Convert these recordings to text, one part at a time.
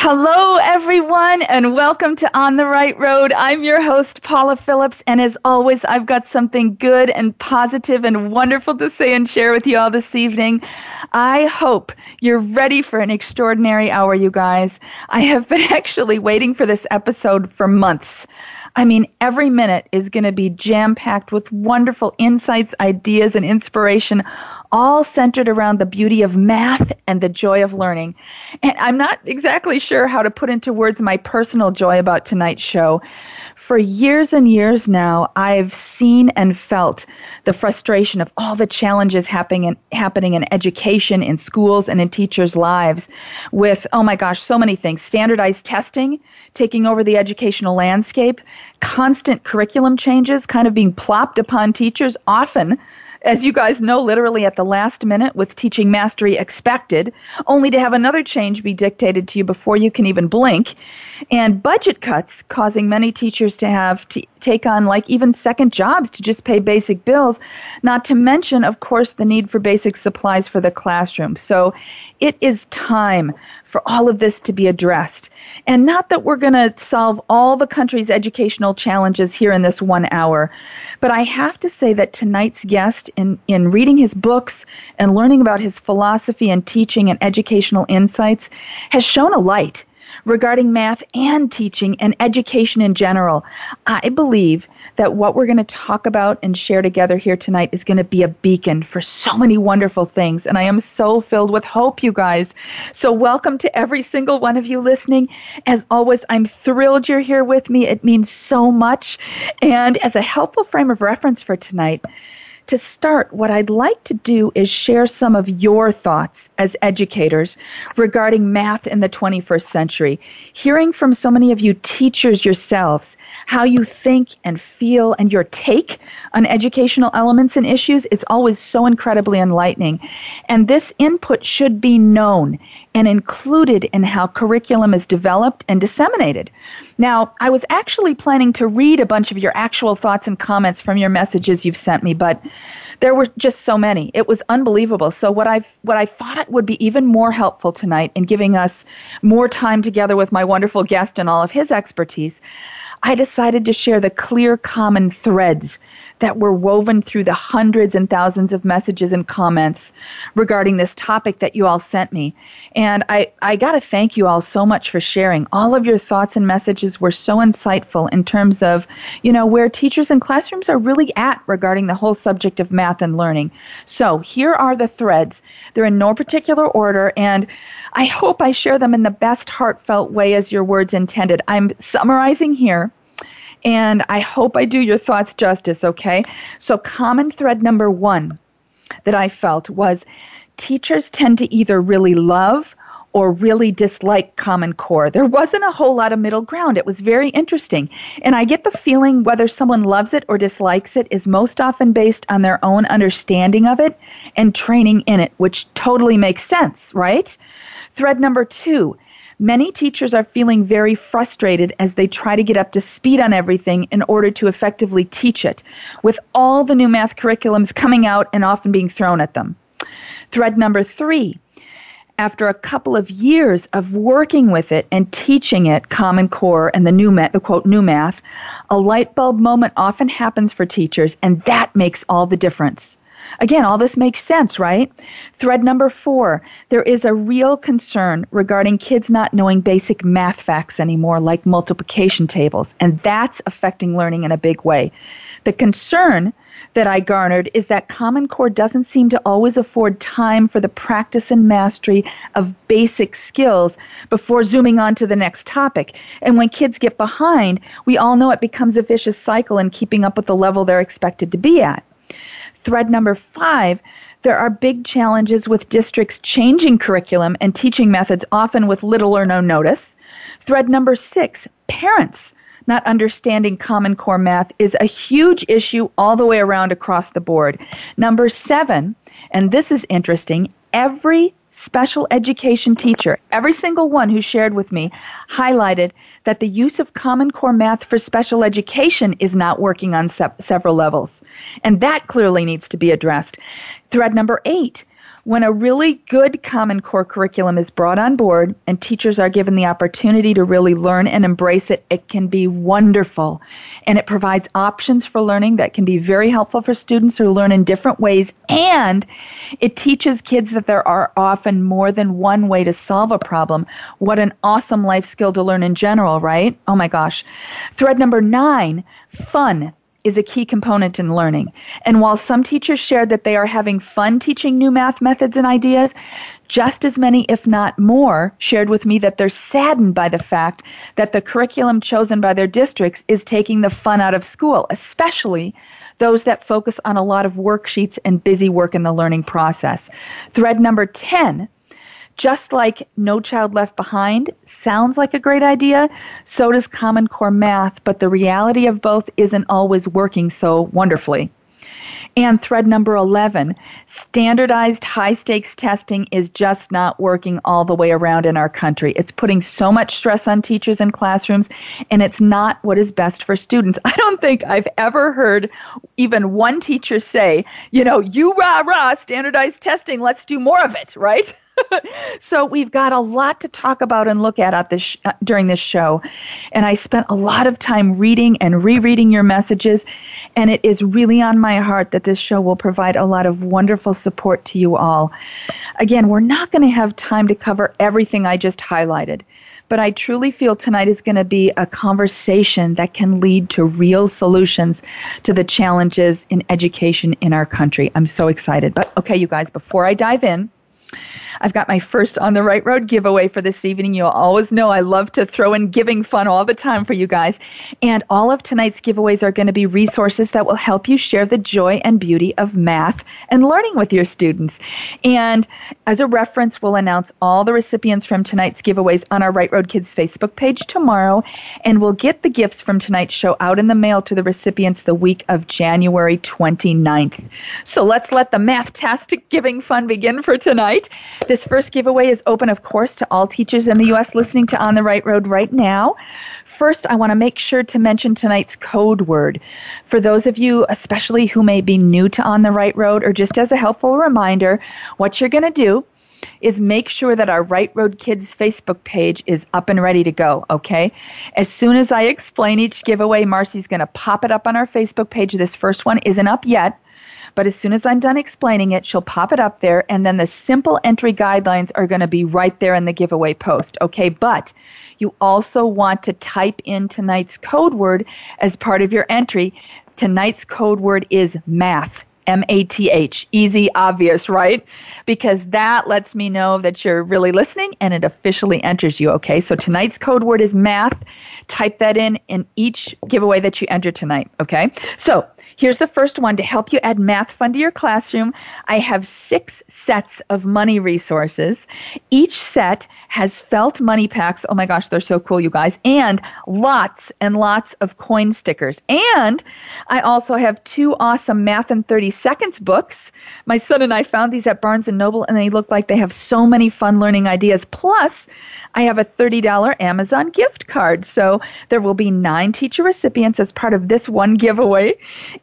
Hello, everyone, and welcome to On the Right Road. I'm your host, Paula Phillips, and as always, I've got something good and positive and wonderful to say and share with you all this evening. I hope you're ready for an extraordinary hour, you guys. I have been actually waiting for this episode for months. I mean, every minute is going to be jam packed with wonderful insights, ideas, and inspiration, all centered around the beauty of math and the joy of learning. And I'm not exactly sure how to put into words my personal joy about tonight's show. For years and years now, I've seen and felt the frustration of all the challenges happening in, happening in education, in schools, and in teachers' lives with, oh my gosh, so many things standardized testing taking over the educational landscape, constant curriculum changes kind of being plopped upon teachers, often as you guys know, literally at the last minute with teaching mastery expected, only to have another change be dictated to you before you can even blink, and budget cuts causing many teachers to have to take on like even second jobs to just pay basic bills, not to mention, of course, the need for basic supplies for the classroom. So it is time for all of this to be addressed. And not that we're going to solve all the country's educational challenges here in this one hour, but I have to say that tonight's guest, in, in reading his books and learning about his philosophy and teaching and educational insights, has shown a light regarding math and teaching and education in general. I believe that what we're going to talk about and share together here tonight is going to be a beacon for so many wonderful things. And I am so filled with hope, you guys. So, welcome to every single one of you listening. As always, I'm thrilled you're here with me. It means so much. And as a helpful frame of reference for tonight, to start, what I'd like to do is share some of your thoughts as educators regarding math in the 21st century. Hearing from so many of you teachers yourselves how you think and feel and your take on educational elements and issues, it's always so incredibly enlightening. And this input should be known and included in how curriculum is developed and disseminated. Now, I was actually planning to read a bunch of your actual thoughts and comments from your messages you've sent me, but there were just so many. It was unbelievable. So what I what I thought it would be even more helpful tonight in giving us more time together with my wonderful guest and all of his expertise, I decided to share the clear common threads that were woven through the hundreds and thousands of messages and comments regarding this topic that you all sent me. And I, I got to thank you all so much for sharing. All of your thoughts and messages were so insightful in terms of, you know, where teachers and classrooms are really at regarding the whole subject of math and learning. So here are the threads. They're in no particular order, and I hope I share them in the best heartfelt way as your words intended. I'm summarizing here and I hope I do your thoughts justice, okay? So, common thread number one that I felt was teachers tend to either really love or really dislike Common Core. There wasn't a whole lot of middle ground. It was very interesting. And I get the feeling whether someone loves it or dislikes it is most often based on their own understanding of it and training in it, which totally makes sense, right? Thread number two Many teachers are feeling very frustrated as they try to get up to speed on everything in order to effectively teach it, with all the new math curriculums coming out and often being thrown at them. Thread number three after a couple of years of working with it and teaching it Common Core and the new math, the quote new math, a light bulb moment often happens for teachers, and that makes all the difference. Again, all this makes sense, right? Thread number four there is a real concern regarding kids not knowing basic math facts anymore, like multiplication tables, and that's affecting learning in a big way. The concern that I garnered is that Common Core doesn't seem to always afford time for the practice and mastery of basic skills before zooming on to the next topic. And when kids get behind, we all know it becomes a vicious cycle in keeping up with the level they're expected to be at. Thread number five There are big challenges with districts changing curriculum and teaching methods, often with little or no notice. Thread number six parents not understanding Common Core math is a huge issue all the way around across the board. Number seven, and this is interesting, every special education teacher, every single one who shared with me, highlighted that the use of Common Core math for special education is not working on se- several levels. And that clearly needs to be addressed. Thread number eight when a really good Common Core curriculum is brought on board and teachers are given the opportunity to really learn and embrace it, it can be wonderful. And it provides options for learning that can be very helpful for students who learn in different ways. And it teaches kids that there are often more than one way to solve a problem. What an awesome life skill to learn in general, right? Oh my gosh. Thread number nine fun is a key component in learning. And while some teachers shared that they are having fun teaching new math methods and ideas, just as many, if not more, shared with me that they're saddened by the fact that the curriculum chosen by their districts is taking the fun out of school, especially those that focus on a lot of worksheets and busy work in the learning process. Thread number 10 just like No Child Left Behind sounds like a great idea, so does Common Core Math, but the reality of both isn't always working so wonderfully. And thread number 11 standardized high stakes testing is just not working all the way around in our country. It's putting so much stress on teachers and classrooms, and it's not what is best for students. I don't think I've ever heard even one teacher say, you know, you rah rah, standardized testing, let's do more of it, right? so we've got a lot to talk about and look at, at this sh- uh, during this show. And I spent a lot of time reading and rereading your messages, and it is really on my heart that this show will provide a lot of wonderful support to you all. Again, we're not going to have time to cover everything I just highlighted. But I truly feel tonight is going to be a conversation that can lead to real solutions to the challenges in education in our country. I'm so excited. But okay, you guys, before I dive in, I've got my first On the Right Road giveaway for this evening. You'll always know I love to throw in giving fun all the time for you guys. And all of tonight's giveaways are going to be resources that will help you share the joy and beauty of math and learning with your students. And as a reference, we'll announce all the recipients from tonight's giveaways on our Right Road Kids Facebook page tomorrow. And we'll get the gifts from tonight's show out in the mail to the recipients the week of January 29th. So let's let the mathtastic giving fun begin for tonight. This first giveaway is open, of course, to all teachers in the U.S. listening to On the Right Road right now. First, I want to make sure to mention tonight's code word. For those of you, especially who may be new to On the Right Road, or just as a helpful reminder, what you're going to do is make sure that our Right Road Kids Facebook page is up and ready to go, okay? As soon as I explain each giveaway, Marcy's going to pop it up on our Facebook page. This first one isn't up yet. But as soon as I'm done explaining it, she'll pop it up there, and then the simple entry guidelines are going to be right there in the giveaway post. Okay, but you also want to type in tonight's code word as part of your entry. Tonight's code word is math. M A T H. Easy, obvious, right? Because that lets me know that you're really listening and it officially enters you, okay? So tonight's code word is math. Type that in in each giveaway that you enter tonight, okay? So Here's the first one to help you add math fun to your classroom. I have six sets of money resources. Each set has felt money packs. Oh my gosh, they're so cool, you guys. And lots and lots of coin stickers. And I also have two awesome Math in 30 Seconds books. My son and I found these at Barnes & Noble and they look like they have so many fun learning ideas. Plus, I have a $30 Amazon gift card. So there will be nine teacher recipients as part of this one giveaway,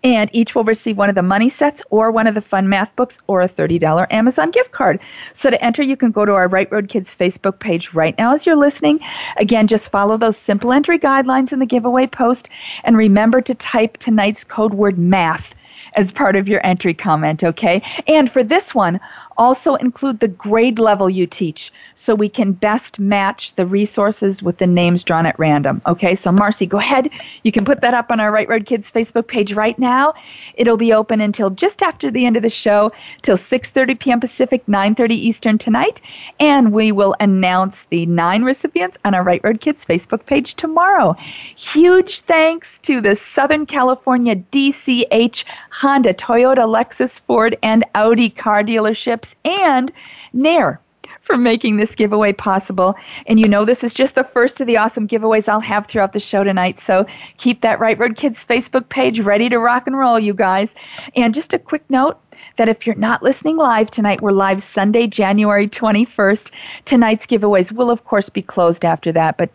and each will receive one of the money sets or one of the fun math books or a $30 Amazon gift card. So to enter, you can go to our Right Road Kids Facebook page right now as you're listening. Again, just follow those simple entry guidelines in the giveaway post and remember to type tonight's code word math as part of your entry comment, okay? And for this one, Also, include the grade level you teach so we can best match the resources with the names drawn at random. Okay, so Marcy, go ahead. You can put that up on our Right Road Kids Facebook page right now. It'll be open until just after the end of the show, till 6:30 p.m. Pacific, 9:30 Eastern tonight, and we will announce the nine recipients on our Right Road Kids Facebook page tomorrow. Huge thanks to the Southern California DCH Honda, Toyota, Lexus, Ford, and Audi car dealerships, and Nair for making this giveaway possible. And you know, this is just the first of the awesome giveaways I'll have throughout the show tonight. So keep that Right Road Kids Facebook page ready to rock and roll, you guys. And just a quick note that if you're not listening live tonight, we're live Sunday, January 21st. Tonight's giveaways will, of course, be closed after that, but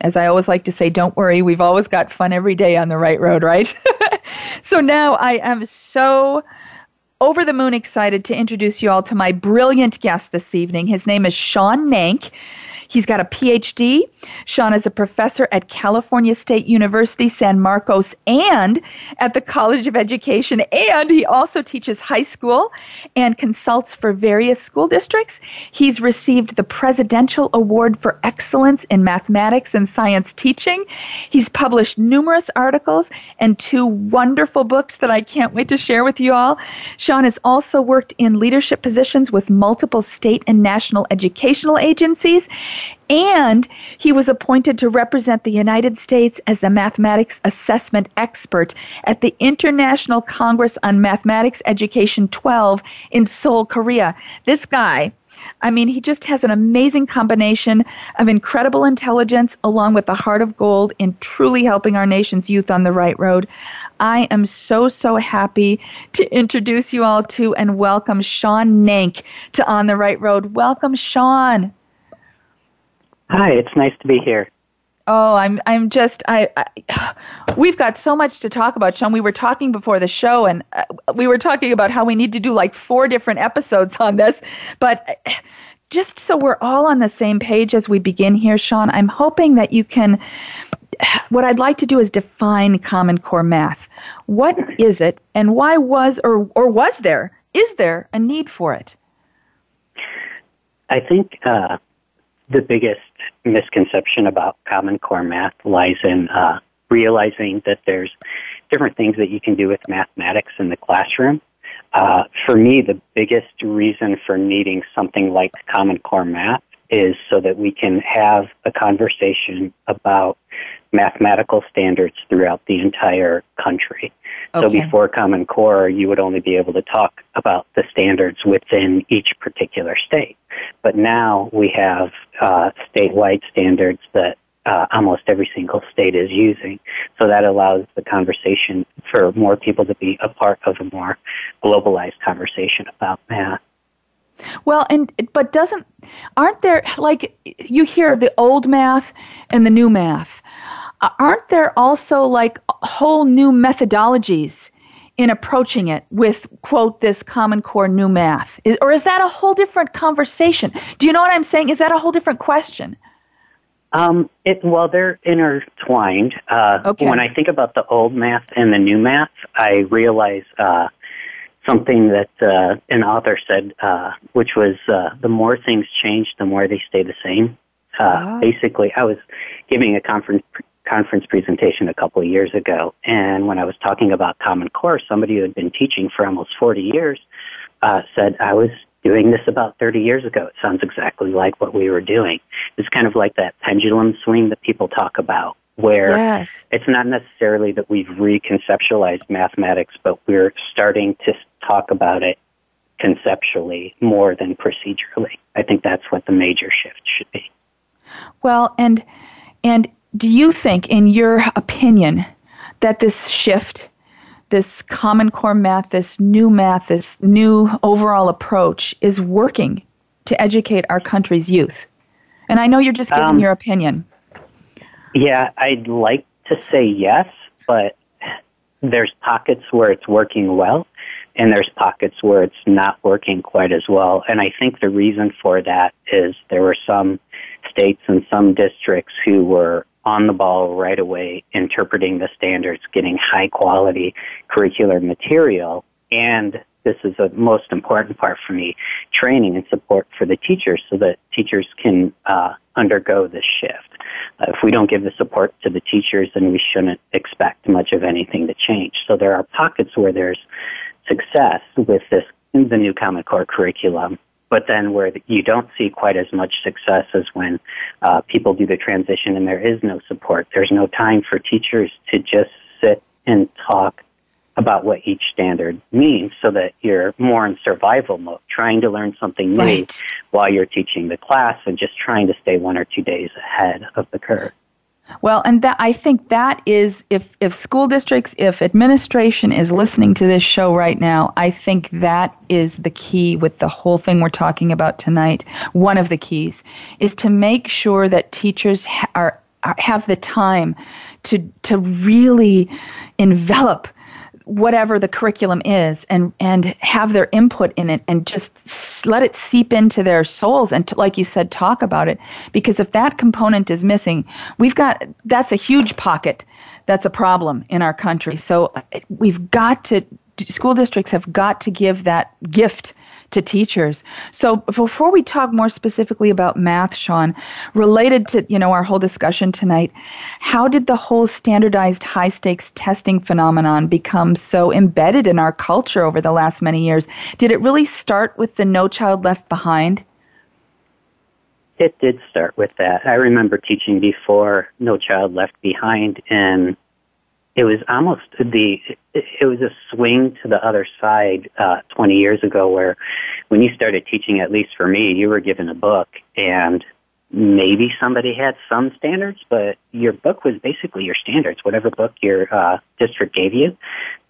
as I always like to say, don't worry, we've always got fun every day on the right road, right? so now I am so over the moon excited to introduce you all to my brilliant guest this evening. His name is Sean Nank. He's got a PhD. Sean is a professor at California State University, San Marcos, and at the College of Education. And he also teaches high school and consults for various school districts. He's received the Presidential Award for Excellence in Mathematics and Science Teaching. He's published numerous articles and two wonderful books that I can't wait to share with you all. Sean has also worked in leadership positions with multiple state and national educational agencies. And he was appointed to represent the United States as the mathematics assessment expert at the International Congress on Mathematics Education 12 in Seoul, Korea. This guy, I mean, he just has an amazing combination of incredible intelligence along with the heart of gold in truly helping our nation's youth on the right road. I am so, so happy to introduce you all to and welcome Sean Nank to On the Right Road. Welcome, Sean. Hi, it's nice to be here. Oh, I'm I'm just I, I, we've got so much to talk about, Sean. We were talking before the show, and uh, we were talking about how we need to do like four different episodes on this. But just so we're all on the same page as we begin here, Sean, I'm hoping that you can. What I'd like to do is define Common Core math. What is it, and why was or or was there is there a need for it? I think uh, the biggest misconception about Common Core math lies in uh, realizing that there's different things that you can do with mathematics in the classroom. Uh, for me, the biggest reason for needing something like Common Core math is so that we can have a conversation about mathematical standards throughout the entire country. Okay. So before Common Core, you would only be able to talk about the standards within each particular state. But now we have uh, statewide standards that uh, almost every single state is using. So that allows the conversation for more people to be a part of a more globalized conversation about math. Well, and but doesn't aren't there like you hear the old math and the new math? Aren't there also like whole new methodologies in approaching it with quote this common core new math is, or is that a whole different conversation do you know what i'm saying is that a whole different question um, it, well, they're intertwined. Uh, okay. When I think about the old math and the new math, I realize uh, something that uh, an author said, uh, which was uh, the more things change, the more they stay the same. Uh, oh. Basically, I was giving a conference conference presentation a couple of years ago, and when I was talking about Common Core, somebody who had been teaching for almost 40 years uh, said, I was doing this about 30 years ago. It sounds exactly like what we were doing. It's kind of like that pendulum swing that people talk about, where yes. it's not necessarily that we've reconceptualized mathematics, but we're starting to talk about it conceptually more than procedurally. I think that's what the major shift should be. Well, and and do you think, in your opinion, that this shift, this Common Core math, this new math, this new overall approach is working to educate our country's youth? And I know you're just giving um, your opinion. Yeah, I'd like to say yes, but there's pockets where it's working well, and there's pockets where it's not working quite as well. And I think the reason for that is there were some states and some districts who were on the ball right away, interpreting the standards, getting high quality curricular material, and this is the most important part for me, training and support for the teachers so that teachers can uh, undergo this shift. Uh, if we don't give the support to the teachers, then we shouldn't expect much of anything to change. So there are pockets where there's success with this, in the new Common Core curriculum, but then where you don't see quite as much success as when uh, people do the transition and there is no support. There's no time for teachers to just sit and talk about what each standard means so that you're more in survival mode, trying to learn something new right. while you're teaching the class and just trying to stay one or two days ahead of the curve. Well, and that I think that is if if school districts, if administration is listening to this show right now, I think that is the key with the whole thing we're talking about tonight. One of the keys is to make sure that teachers ha- are, are have the time to to really envelop whatever the curriculum is and and have their input in it and just let it seep into their souls and to, like you said talk about it. Because if that component is missing we've got that's a huge pocket that's a problem in our country. So uh, we've got to school districts have got to give that gift to teachers. So before we talk more specifically about math, Sean, related to you know our whole discussion tonight, how did the whole standardized high stakes testing phenomenon become so embedded in our culture over the last many years? Did it really start with the No Child Left Behind? It did start with that. I remember teaching before No Child Left Behind, and it was almost the it was a swing to the other side uh, 20 years ago where when you started teaching at least for me you were given a book and maybe somebody had some standards but your book was basically your standards. Whatever book your uh, district gave you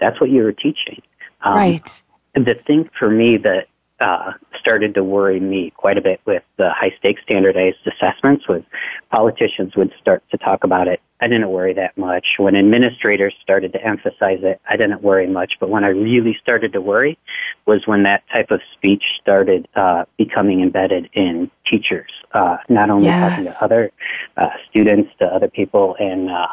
that's what you were teaching. Um, right. the thing for me that uh, started to worry me quite a bit with the high stakes standardized assessments was politicians would start to talk about it. I didn't worry that much. When administrators started to emphasize it, I didn't worry much. But when I really started to worry was when that type of speech started uh, becoming embedded in teachers, uh, not only yes. talking to other uh, students, to other people in uh,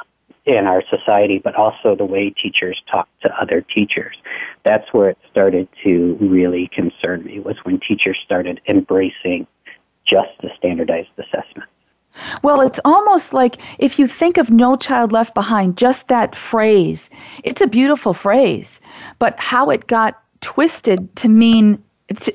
in our society, but also the way teachers talk to other teachers. That's where it started to really concern me was when teachers started embracing just the standardized assessment. Well, it's almost like if you think of No Child Left Behind, just that phrase, it's a beautiful phrase, but how it got twisted to mean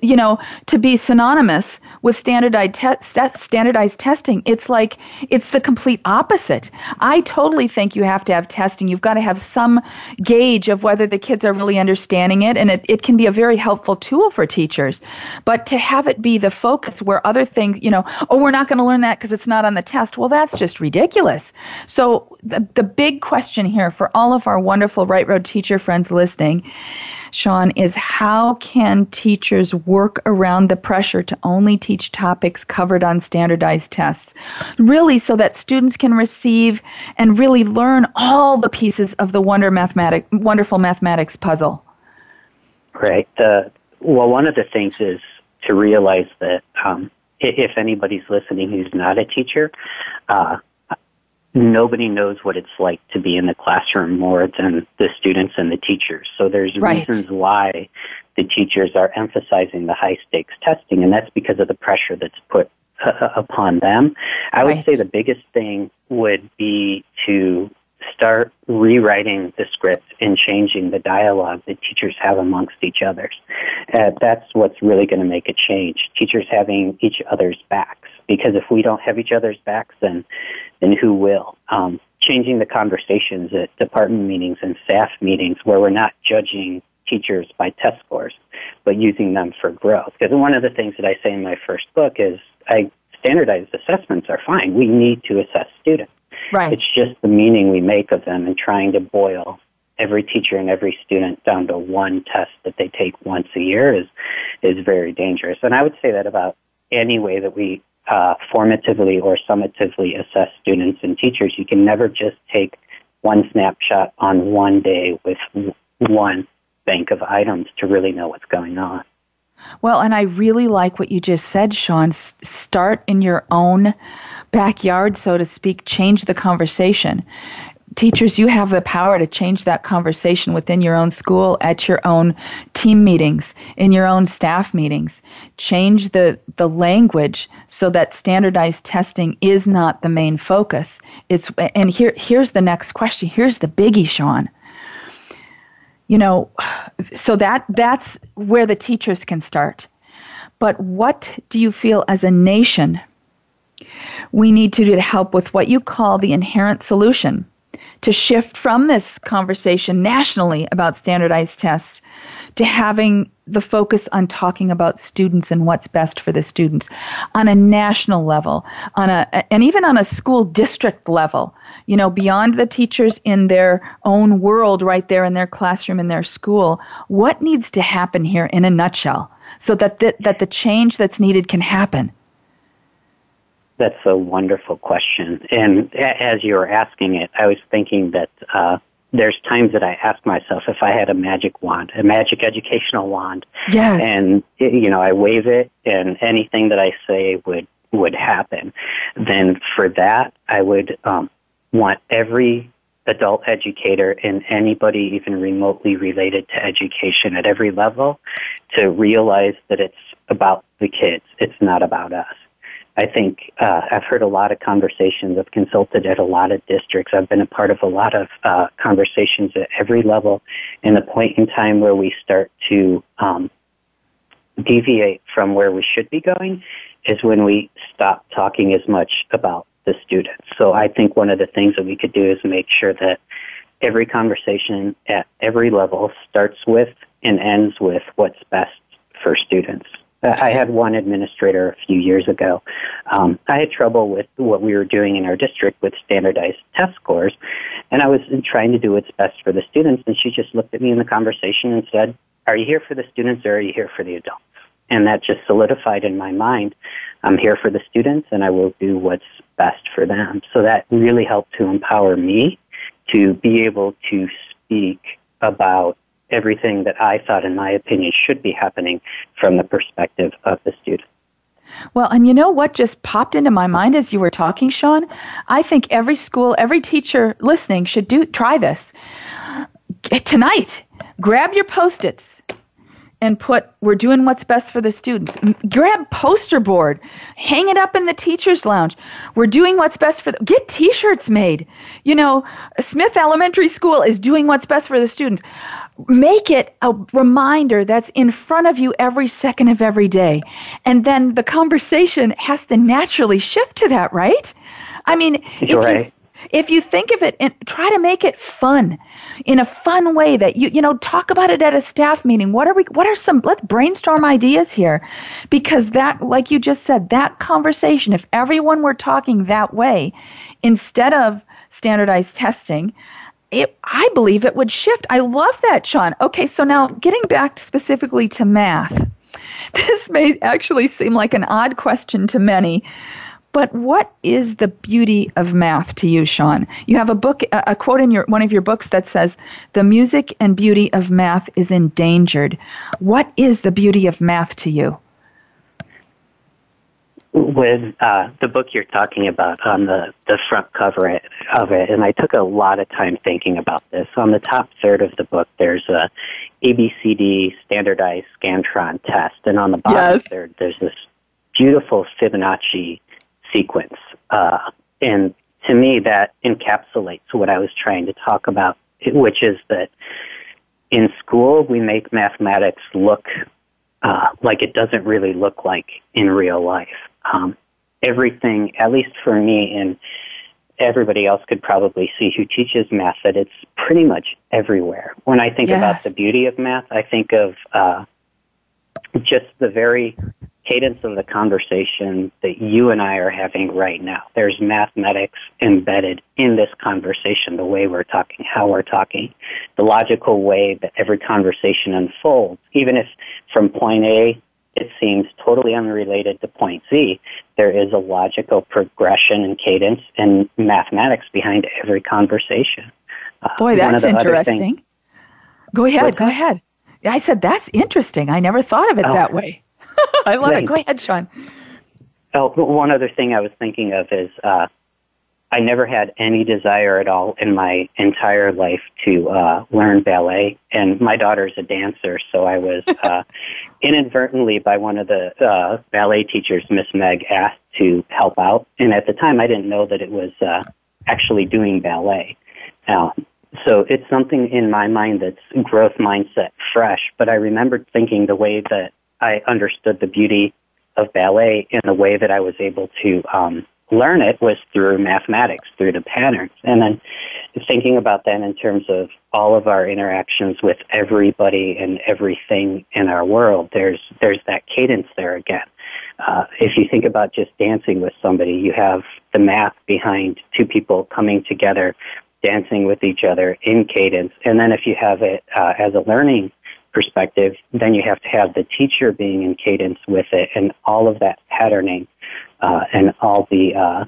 you know to be synonymous with standardized te- standardized testing it's like it's the complete opposite. I totally think you have to have testing. You've got to have some gauge of whether the kids are really understanding it and it, it can be a very helpful tool for teachers. But to have it be the focus where other things you know oh we're not going to learn that because it's not on the test well that's just ridiculous. So the, the big question here for all of our wonderful right road teacher friends listening Sean, is how can teachers work around the pressure to only teach topics covered on standardized tests? Really, so that students can receive and really learn all the pieces of the wonder mathematic, wonderful mathematics puzzle. Right. Uh, well, one of the things is to realize that um, if anybody's listening who's not a teacher, uh, nobody knows what it's like to be in the classroom more than the students and the teachers. So there's right. reasons why the teachers are emphasizing the high stakes testing, and that's because of the pressure that's put uh, upon them. I would say the biggest thing would be to start rewriting the script and changing the dialogue that teachers have amongst each others. Uh, that's what's really going to make a change. Teachers having each other's backs. Because if we don't have each other's backs, then then who will? Um, changing the conversations at department meetings and staff meetings where we're not judging teachers by test scores, but using them for growth. Because one of the things that I say in my first book is I standardized assessments are fine. We need to assess students. Right. It's just the meaning we make of them and trying to boil every teacher and every student down to one test that they take once a year is is very dangerous. And I would say that about any way that we uh, formatively or summatively assess students and teachers. You can never just take one snapshot on one day with one bank of items to really know what's going on. Well, and I really like what you just said, Sean. S- start in your own backyard, so to speak, change the conversation teachers, you have the power to change that conversation within your own school, at your own team meetings, in your own staff meetings. Change the, the language so that standardized testing is not the main focus. It's and here here's the next question. Here's the biggie, Sean. You know, so that that's where the teachers can start. But what do you feel as a nation we need to do to help with what you call the inherent solution? To shift from this conversation nationally about standardized tests to having the focus on talking about students and what's best for the students on a national level on a and even on a school district level you know beyond the teachers in their own world right there in their classroom in their school what needs to happen here in a nutshell so that the, that the change that's needed can happen that's a wonderful question. And as you were asking it, I was thinking that uh, there's times that I ask myself if I had a magic wand, a magic educational wand, yes. and you know I wave it, and anything that I say would would happen. Then for that, I would um, want every adult educator and anybody even remotely related to education at every level to realize that it's about the kids. It's not about us. I think uh, I've heard a lot of conversations. I've consulted at a lot of districts. I've been a part of a lot of uh, conversations at every level. And the point in time where we start to um, deviate from where we should be going is when we stop talking as much about the students. So I think one of the things that we could do is make sure that every conversation at every level starts with and ends with what's best for students. I had one administrator a few years ago. Um, I had trouble with what we were doing in our district with standardized test scores, and I was trying to do what's best for the students. And she just looked at me in the conversation and said, "Are you here for the students or are you here for the adults?" And that just solidified in my mind. I'm here for the students, and I will do what's best for them. So that really helped to empower me to be able to speak about everything that I thought, in my opinion, should be happening from the perspective of the student. Well, and you know what just popped into my mind as you were talking, Sean? I think every school, every teacher listening should do try this. Tonight, grab your post-its and put we're doing what's best for the students grab poster board hang it up in the teachers lounge we're doing what's best for the, get t-shirts made you know smith elementary school is doing what's best for the students make it a reminder that's in front of you every second of every day. And then the conversation has to naturally shift to that, right? I mean, if, right. you, if you think of it and try to make it fun in a fun way that you you know talk about it at a staff meeting what are we what are some let's brainstorm ideas here because that like you just said that conversation if everyone were talking that way instead of standardized testing it, I believe it would shift. I love that, Sean. Okay, so now getting back specifically to math. This may actually seem like an odd question to many, but what is the beauty of math to you, Sean? You have a book, a quote in your one of your books that says, "The music and beauty of math is endangered." What is the beauty of math to you? with uh, the book you're talking about on the, the front cover of it, and I took a lot of time thinking about this. On the top third of the book, there's a ABCD standardized Scantron test, and on the bottom yes. third, there's this beautiful Fibonacci sequence. Uh, and to me, that encapsulates what I was trying to talk about, which is that in school, we make mathematics look uh, like it doesn't really look like in real life um, everything, at least for me, and everybody else could probably see who teaches math, that it's pretty much everywhere. When I think yes. about the beauty of math, I think of uh, just the very cadence of the conversation that you and I are having right now. There's mathematics embedded in this conversation, the way we're talking, how we're talking, the logical way that every conversation unfolds, even if from point A it seems totally unrelated to point Z, there is a logical progression and cadence and mathematics behind every conversation. Uh, Boy, that's interesting. Things, go ahead, go ahead. I said that's interesting. I never thought of it oh, that way. I love it. Go ahead, Sean. Oh, one other thing I was thinking of is uh, I never had any desire at all in my entire life to uh, learn ballet. And my daughter's a dancer, so I was uh, inadvertently by one of the uh, ballet teachers, Miss Meg, asked to help out. And at the time, I didn't know that it was uh, actually doing ballet. Now, so it's something in my mind that's growth mindset fresh. But I remember thinking the way that I understood the beauty of ballet in the way that I was able to um, learn it was through mathematics, through the patterns. And then thinking about that in terms of all of our interactions with everybody and everything in our world, there's there's that cadence there again. Uh, if you think about just dancing with somebody, you have the math behind two people coming together, dancing with each other in cadence. And then if you have it uh, as a learning perspective, then you have to have the teacher being in cadence with it and all of that patterning uh, and all the uh,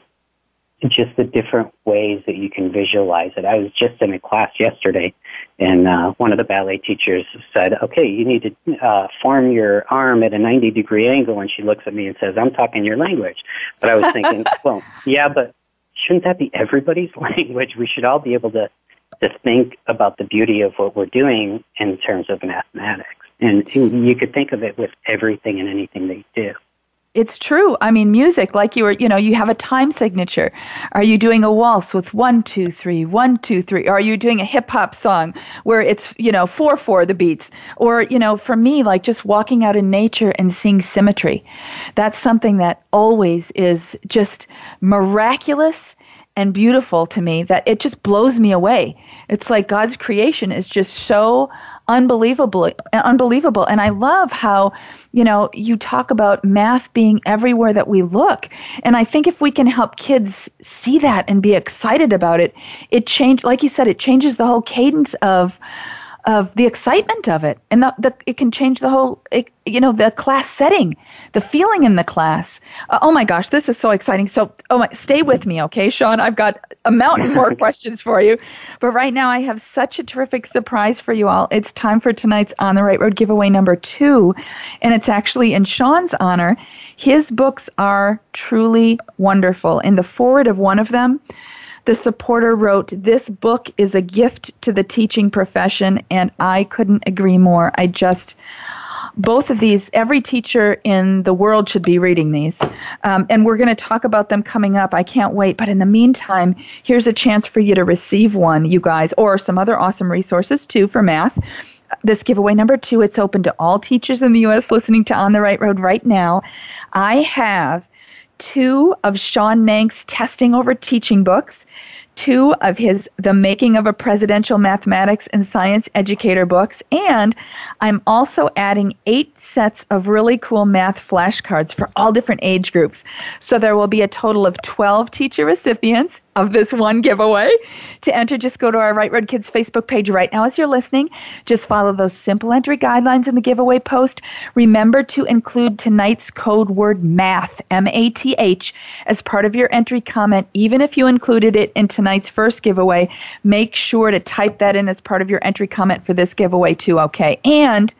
just the different ways that you can visualize it. I was just in a class yesterday, and uh, one of the ballet teachers said, "Okay, you need to uh, form your arm at a 90 degree angle." And she looks at me and says, "I'm talking your language." But I was thinking, well, yeah, but shouldn't that be everybody's language? We should all be able to to think about the beauty of what we're doing in terms of mathematics. And you could think of it with everything and anything that you do. It's true. I mean, music, like you were, you know, you have a time signature. Are you doing a waltz with one, two, three, one, two, three? Are you doing a hip hop song where it's, you know, four, four, the beats? Or, you know, for me, like just walking out in nature and seeing symmetry. That's something that always is just miraculous and beautiful to me that it just blows me away. It's like God's creation is just so unbelievable unbelievable and I love how you know you talk about math being everywhere that we look and I think if we can help kids see that and be excited about it it change like you said it changes the whole cadence of of the excitement of it. And the, the it can change the whole it, you know the class setting the feeling in the class. Uh, oh my gosh this is so exciting. So oh my stay with me okay sean? I've got a mountain more questions for you. But right now i have such a terrific surprise for you all. It's time for tonight's on the right road giveaway number two. And it's actually in sean's honor. His books are truly wonderful. In the foreword of one of them the supporter wrote, This book is a gift to the teaching profession, and I couldn't agree more. I just, both of these, every teacher in the world should be reading these. Um, and we're going to talk about them coming up. I can't wait. But in the meantime, here's a chance for you to receive one, you guys, or some other awesome resources too for math. This giveaway number two, it's open to all teachers in the U.S. listening to On the Right Road right now. I have two of Sean Nank's testing over teaching books, two of his The Making of a Presidential Mathematics and Science Educator books, and I'm also adding eight sets of really cool math flashcards for all different age groups. So there will be a total of 12 teacher recipients of this one giveaway. To enter, just go to our Right Road Kids Facebook page right now as you're listening. Just follow those simple entry guidelines in the giveaway post. Remember to include tonight's code word math, M A T H, as part of your entry comment, even if you included it in tonight's first giveaway. Make sure to type that in as part of your entry comment for this giveaway, too, okay? And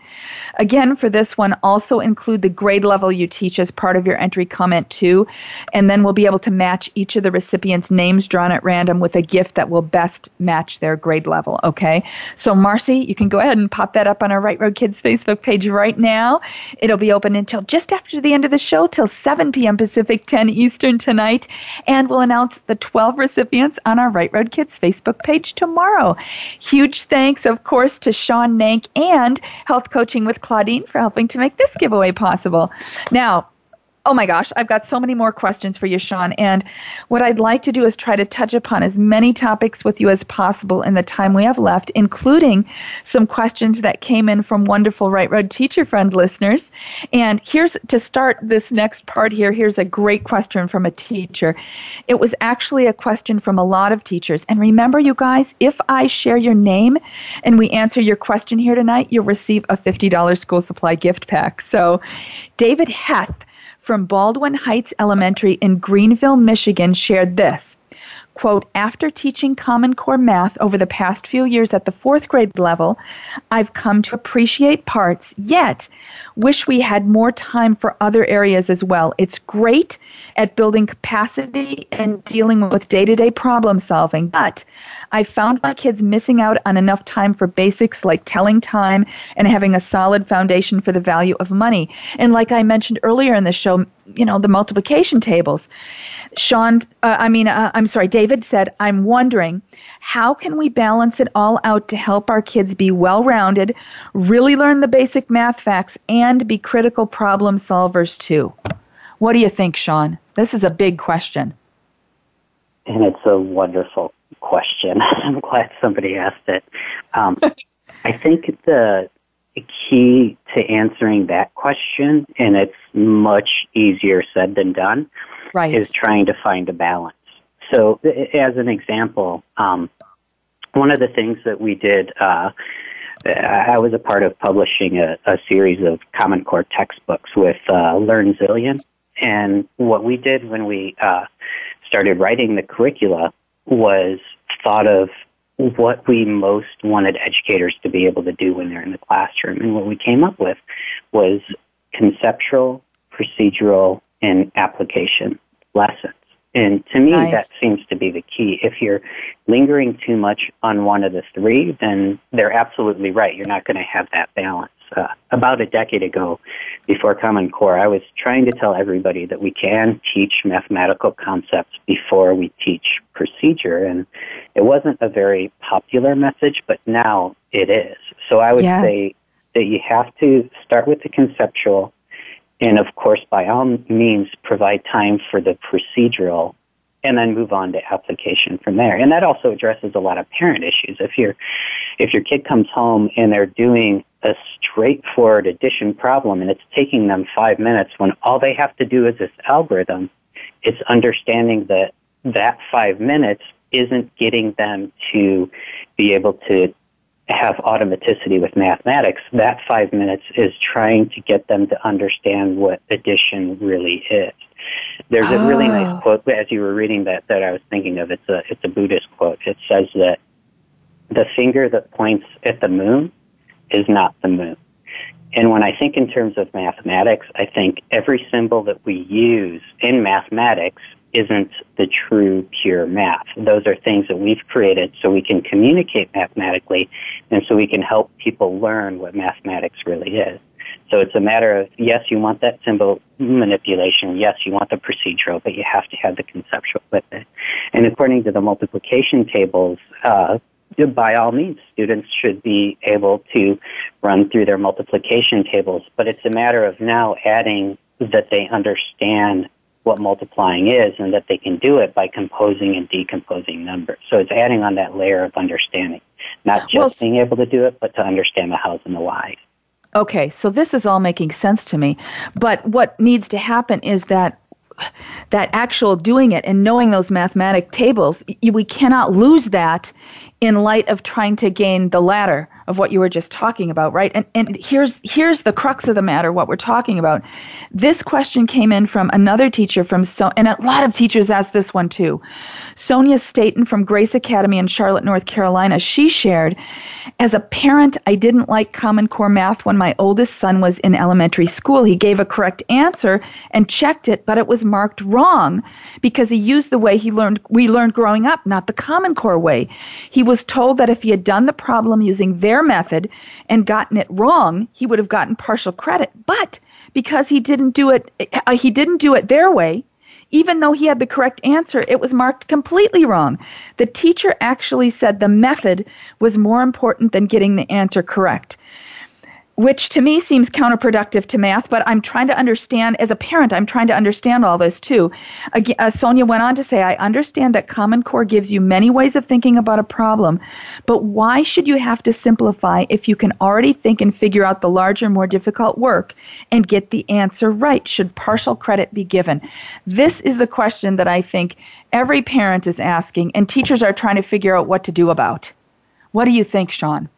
again, for this one, also include the grade level you teach as part of your entry comment, too. And then we'll be able to match each of the recipients' names names drawn at random with a gift that will best match their grade level. Okay. So, Marcy, you can go ahead and pop that up on our Right Road Kids Facebook page right now. It'll be open until just after the end of the show, till 7 p.m. Pacific, 10 Eastern tonight. And we'll announce the 12 recipients on our Right Road Kids Facebook page tomorrow. Huge thanks, of course, to Sean Nank and Health Coaching with Claudine for helping to make this giveaway possible. Now, Oh my gosh, I've got so many more questions for you, Sean. And what I'd like to do is try to touch upon as many topics with you as possible in the time we have left, including some questions that came in from wonderful Right Road Teacher Friend listeners. And here's to start this next part here. Here's a great question from a teacher. It was actually a question from a lot of teachers. And remember, you guys, if I share your name and we answer your question here tonight, you'll receive a $50 school supply gift pack. So, David Heth from Baldwin Heights Elementary in Greenville, Michigan shared this quote, after teaching Common Core math over the past few years at the fourth grade level, I've come to appreciate parts, yet wish we had more time for other areas as well. It's great at building capacity and dealing with day to day problem solving, but I found my kids missing out on enough time for basics like telling time and having a solid foundation for the value of money. And like I mentioned earlier in the show, you know, the multiplication tables. Sean, uh, I mean, uh, I'm sorry, David said, I'm wondering how can we balance it all out to help our kids be well rounded, really learn the basic math facts, and be critical problem solvers too? What do you think, Sean? This is a big question. And it's a wonderful question. I'm glad somebody asked it. Um, I think the key to answering that question, and it's much easier said than done, right. is trying to find a balance. So, as an example, um, one of the things that we did, uh, I was a part of publishing a, a series of Common Core textbooks with uh, LearnZillion. And what we did when we uh, started writing the curricula was thought of what we most wanted educators to be able to do when they're in the classroom. And what we came up with was conceptual, procedural, and application lessons. And to me, nice. that seems to be the key. If you're lingering too much on one of the three, then they're absolutely right. You're not going to have that balance. Uh, about a decade ago, before Common Core, I was trying to tell everybody that we can teach mathematical concepts before we teach procedure. And it wasn't a very popular message, but now it is. So I would yes. say that you have to start with the conceptual, and of course, by all means, provide time for the procedural and then move on to application from there. And that also addresses a lot of parent issues. If your if your kid comes home and they're doing a straightforward addition problem and it's taking them five minutes when all they have to do is this algorithm, it's understanding that that five minutes isn't getting them to be able to have automaticity with mathematics, that five minutes is trying to get them to understand what addition really is. There's oh. a really nice oh. quote as you were reading that that I was thinking of. It's a it's a Buddhist quote. It says that the finger that points at the moon is not the moon. And when I think in terms of mathematics, I think every symbol that we use in mathematics isn't the true pure math. Those are things that we've created so we can communicate mathematically and so we can help people learn what mathematics really is. So it's a matter of, yes, you want that symbol manipulation. Yes, you want the procedural, but you have to have the conceptual with it. And according to the multiplication tables, uh, by all means, students should be able to run through their multiplication tables, but it's a matter of now adding that they understand what multiplying is and that they can do it by composing and decomposing numbers. So it's adding on that layer of understanding, not just well, being able to do it, but to understand the hows and the whys. Okay, so this is all making sense to me. But what needs to happen is that that actual doing it and knowing those mathematic tables, we cannot lose that in light of trying to gain the latter of what you were just talking about, right? And and here's here's the crux of the matter what we're talking about. This question came in from another teacher from so and a lot of teachers asked this one too. Sonia Staten from Grace Academy in Charlotte, North Carolina, she shared, as a parent, I didn't like Common Core math when my oldest son was in elementary school. He gave a correct answer and checked it, but it was marked wrong because he used the way he learned we learned growing up, not the Common Core way. He was told that if he had done the problem using their method and gotten it wrong, he would have gotten partial credit. But because he didn't do it uh, he didn't do it their way, even though he had the correct answer, it was marked completely wrong. The teacher actually said the method was more important than getting the answer correct which to me seems counterproductive to math, but I'm trying to understand, as a parent, I'm trying to understand all this too. Again, uh, Sonia went on to say, I understand that Common Core gives you many ways of thinking about a problem, but why should you have to simplify if you can already think and figure out the larger, more difficult work and get the answer right? Should partial credit be given? This is the question that I think every parent is asking, and teachers are trying to figure out what to do about. What do you think, Sean?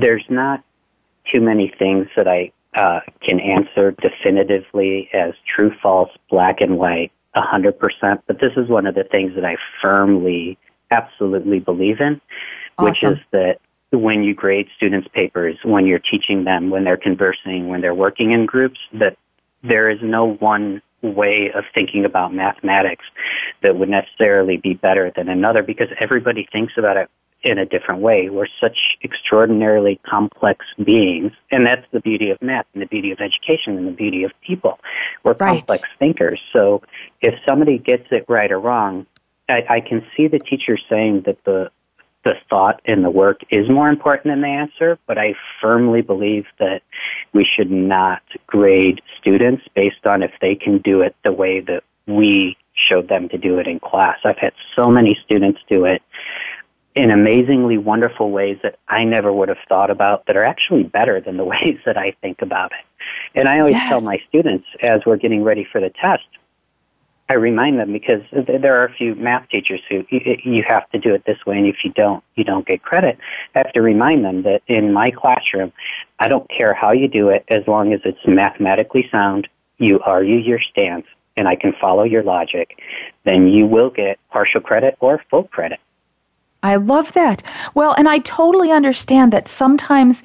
There's not too many things that I uh, can answer definitively as true, false, black and white. 100%, but this is one of the things that I firmly, absolutely believe in, awesome. which is that when you grade students' papers, when you're teaching them, when they're conversing, when they're working in groups, that there is no one way of thinking about mathematics that would necessarily be better than another because everybody thinks about it in a different way. We're such extraordinarily complex beings, and that's the beauty of math and the beauty of education and the beauty of people. We're right. complex thinkers. So if somebody gets it right or wrong, I, I can see the teacher saying that the the thought and the work is more important than the answer, but I firmly believe that we should not grade students based on if they can do it the way that we showed them to do it in class. I've had so many students do it in amazingly wonderful ways that I never would have thought about that are actually better than the ways that I think about it. And I always yes. tell my students as we're getting ready for the test, I remind them because there are a few math teachers who you have to do it this way, and if you don't, you don't get credit. I have to remind them that in my classroom, I don't care how you do it as long as it's mathematically sound, you argue your stance, and I can follow your logic, then you will get partial credit or full credit. I love that. Well, and I totally understand that sometimes,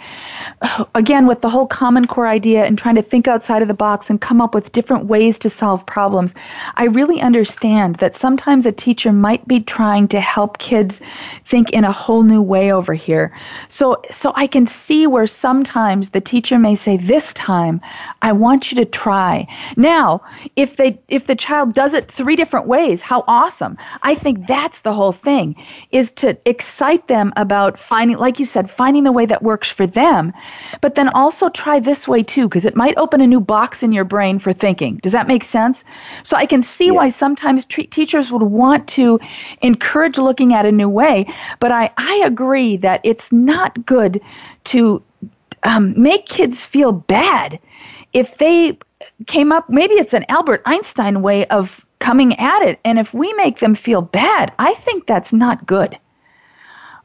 again, with the whole Common Core idea and trying to think outside of the box and come up with different ways to solve problems, I really understand that sometimes a teacher might be trying to help kids think in a whole new way over here. So, so I can see where sometimes the teacher may say, "This time, I want you to try." Now, if they if the child does it three different ways, how awesome! I think that's the whole thing is to to excite them about finding, like you said, finding the way that works for them, but then also try this way too, because it might open a new box in your brain for thinking. Does that make sense? So I can see yeah. why sometimes tre- teachers would want to encourage looking at a new way, but I, I agree that it's not good to um, make kids feel bad if they came up maybe it's an albert einstein way of coming at it and if we make them feel bad i think that's not good